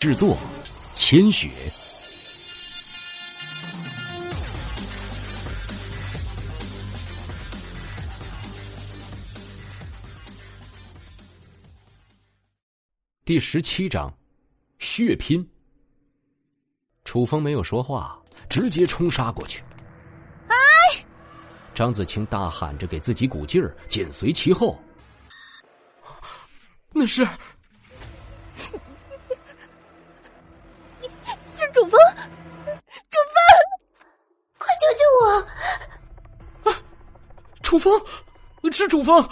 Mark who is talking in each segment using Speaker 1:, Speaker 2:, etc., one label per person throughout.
Speaker 1: 制作：千雪。第十七章，血拼。楚风没有说话，直接冲杀过去。
Speaker 2: 哎！
Speaker 1: 张子清大喊着给自己鼓劲儿，紧随其后。
Speaker 3: 那是。
Speaker 2: 楚风，楚风，快救救我！
Speaker 3: 啊，楚风，是楚风。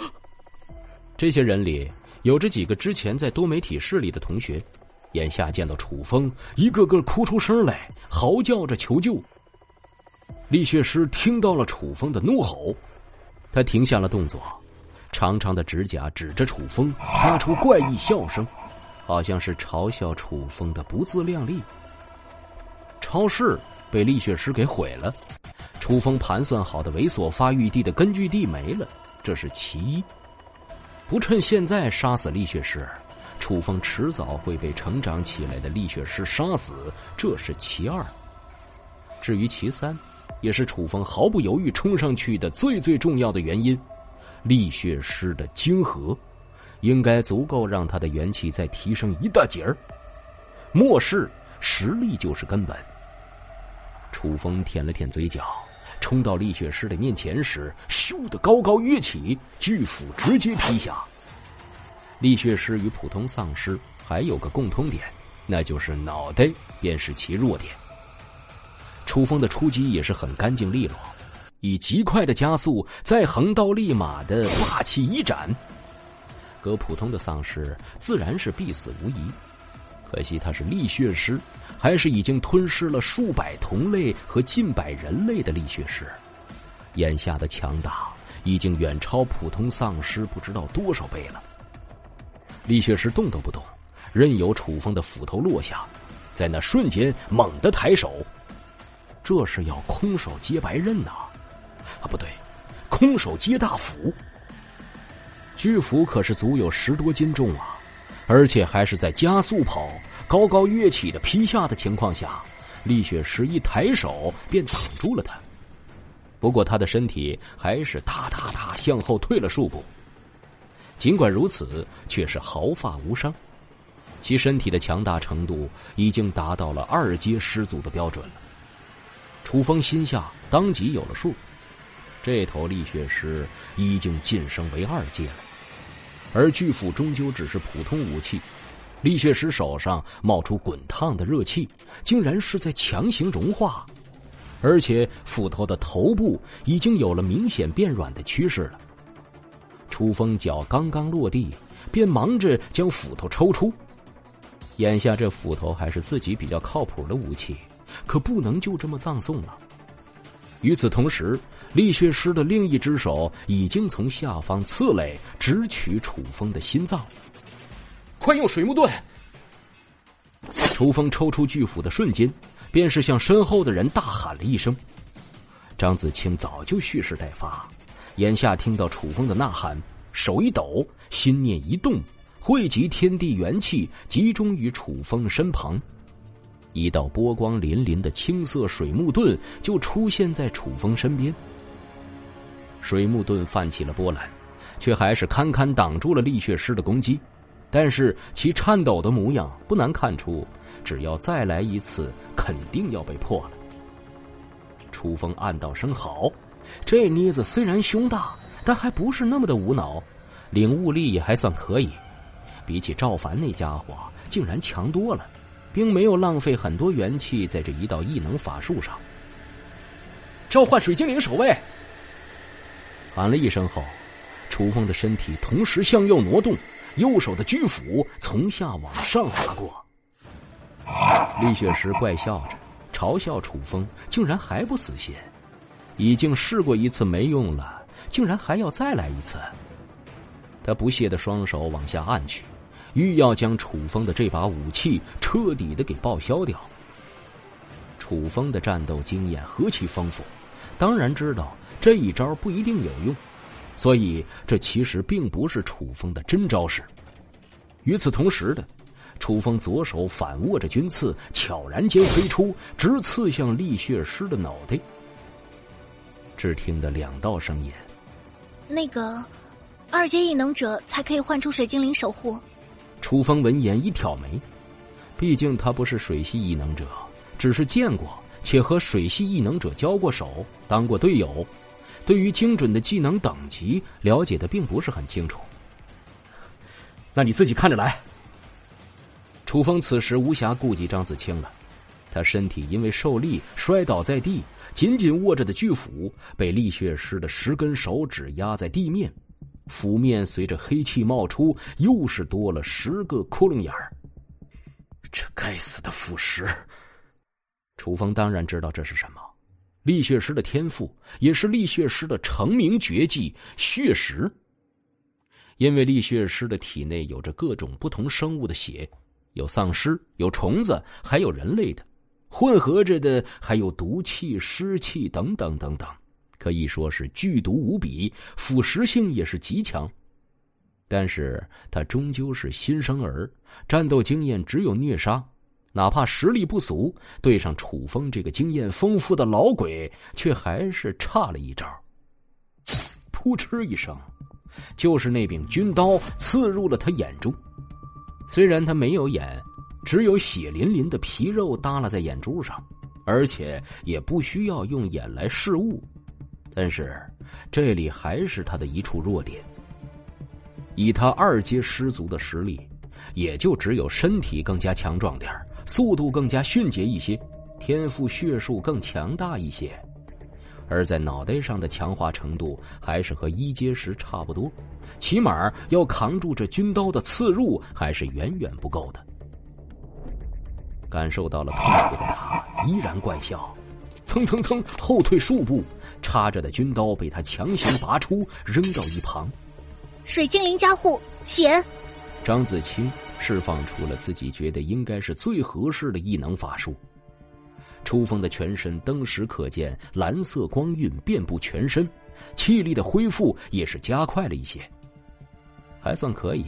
Speaker 1: 这些人里有着几个之前在多媒体室里的同学，眼下见到楚风，一个个哭出声来，嚎叫着求救。力学师听到了楚风的怒吼，他停下了动作，长长的指甲指着楚风，发出怪异笑声，好像是嘲笑楚风的不自量力。超市被力学师给毁了，楚风盘算好的猥琐发育地的根据地没了，这是其一。不趁现在杀死厉血师，楚风迟早会被成长起来的厉血师杀死，这是其二。至于其三，也是楚风毫不犹豫冲上去的最最重要的原因，厉血师的晶核，应该足够让他的元气再提升一大截儿。末世。实力就是根本。楚风舔了舔嘴角，冲到厉血师的面前时，咻的高高跃起，巨斧直接劈下。厉血师与普通丧尸还有个共通点，那就是脑袋便是其弱点。楚风的出击也是很干净利落，以极快的加速，再横刀立马的霸气一斩，搁普通的丧尸自然是必死无疑。可惜他是厉血师，还是已经吞噬了数百同类和近百人类的厉血师，眼下的强大已经远超普通丧尸不知道多少倍了。厉血师动都不动，任由楚风的斧头落下，在那瞬间猛地抬手，这是要空手接白刃呐！啊，不对，空手接大斧。巨斧可是足有十多斤重啊！而且还是在加速跑、高高跃起的劈下的情况下，厉雪师一抬手便挡住了他。不过他的身体还是哒哒哒向后退了数步。尽管如此，却是毫发无伤。其身体的强大程度已经达到了二阶师祖的标准了。楚风心下当即有了数，这头厉血师已经晋升为二阶了。而巨斧终究只是普通武器，力血师手上冒出滚烫的热气，竟然是在强行融化，而且斧头的头部已经有了明显变软的趋势了。楚风脚刚刚落地，便忙着将斧头抽出。眼下这斧头还是自己比较靠谱的武器，可不能就这么葬送了。与此同时，厉血师的另一只手已经从下方刺来，直取楚风的心脏。
Speaker 3: 快用水木盾！
Speaker 1: 楚风抽出巨斧的瞬间，便是向身后的人大喊了一声。张子清早就蓄势待发，眼下听到楚风的呐喊，手一抖，心念一动，汇集天地元气，集中于楚风身旁。一道波光粼粼的青色水木盾就出现在楚风身边。水木盾泛起了波澜，却还是堪堪挡住了厉血师的攻击。但是其颤抖的模样，不难看出，只要再来一次，肯定要被破了。楚风暗道声好，这妮子虽然胸大，但还不是那么的无脑，领悟力也还算可以，比起赵凡那家伙，竟然强多了。并没有浪费很多元气在这一道异能法术上。
Speaker 3: 召唤水精灵守卫！
Speaker 1: 喊了一声后，楚风的身体同时向右挪动，右手的巨斧从下往上划过。厉血师怪笑着，嘲笑楚风竟然还不死心，已经试过一次没用了，竟然还要再来一次。他不屑的双手往下按去。欲要将楚风的这把武器彻底的给报销掉。楚风的战斗经验何其丰富，当然知道这一招不一定有用，所以这其实并不是楚风的真招式。与此同时的，楚风左手反握着军刺，悄然间飞出，直刺向厉血师的脑袋。只听得两道声音：“
Speaker 2: 那个二阶异能者才可以唤出水精灵守护。”
Speaker 1: 楚风闻言一挑眉，毕竟他不是水系异能者，只是见过且和水系异能者交过手，当过队友，对于精准的技能等级了解的并不是很清楚。
Speaker 3: 那你自己看着来。
Speaker 1: 楚风此时无暇顾及张子清了，他身体因为受力摔倒在地，紧紧握着的巨斧被力血师的十根手指压在地面，斧面随着黑气冒出，又是多了十个窟窿眼儿。
Speaker 3: 这该死的腐蚀！
Speaker 1: 楚风当然知道这是什么，厉血师的天赋，也是厉血师的成名绝技血石。因为厉血师的体内有着各种不同生物的血。有丧尸，有虫子，还有人类的，混合着的还有毒气、湿气等等等等，可以说是剧毒无比，腐蚀性也是极强。但是他终究是新生儿，战斗经验只有虐杀，哪怕实力不俗，对上楚风这个经验丰富的老鬼，却还是差了一招。噗嗤一声，就是那柄军刀刺入了他眼中。虽然他没有眼，只有血淋淋的皮肉耷拉在眼珠上，而且也不需要用眼来视物，但是这里还是他的一处弱点。以他二阶师族的实力，也就只有身体更加强壮点，速度更加迅捷一些，天赋血术更强大一些。而在脑袋上的强化程度还是和一阶时差不多，起码要扛住这军刀的刺入还是远远不够的。感受到了痛苦的他依然怪笑，蹭蹭蹭后退数步，插着的军刀被他强行拔出，扔到一旁。
Speaker 2: 水精灵加护险。
Speaker 1: 张子清释放出了自己觉得应该是最合适的异能法术。楚风的全身登时可见蓝色光晕遍布全身，气力的恢复也是加快了一些，还算可以。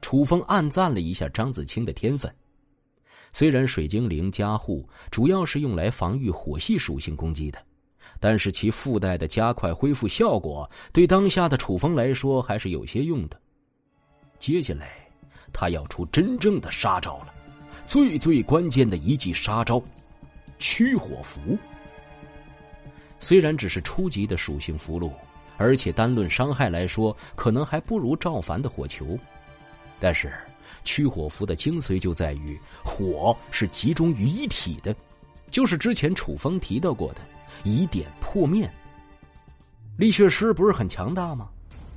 Speaker 1: 楚风暗赞了一下张子清的天分，虽然水精灵加护主要是用来防御火系属性攻击的，但是其附带的加快恢复效果对当下的楚风来说还是有些用的。接下来，他要出真正的杀招了，最最关键的一记杀招。驱火符虽然只是初级的属性符箓，而且单论伤害来说，可能还不如赵凡的火球，但是驱火符的精髓就在于火是集中于一体的，就是之前楚风提到过的以点破面。力血师不是很强大吗？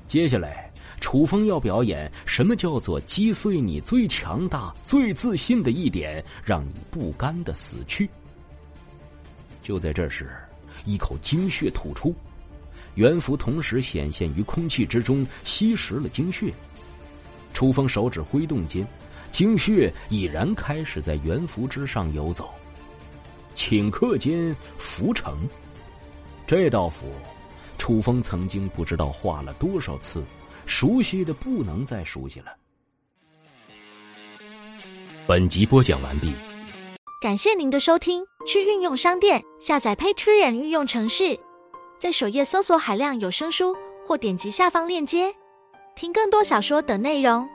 Speaker 1: 接下来楚风要表演什么叫做击碎你最强大、最自信的一点，让你不甘的死去。就在这时，一口精血吐出，元符同时显现于空气之中，吸食了精血。楚风手指挥动间，精血已然开始在元符之上游走。顷刻间，符成。这道符，楚风曾经不知道画了多少次，熟悉的不能再熟悉了。
Speaker 4: 本集播讲完毕。
Speaker 5: 感谢您的收听，去运用商店下载 Patreon 运用城市，在首页搜索海量有声书，或点击下方链接听更多小说等内容。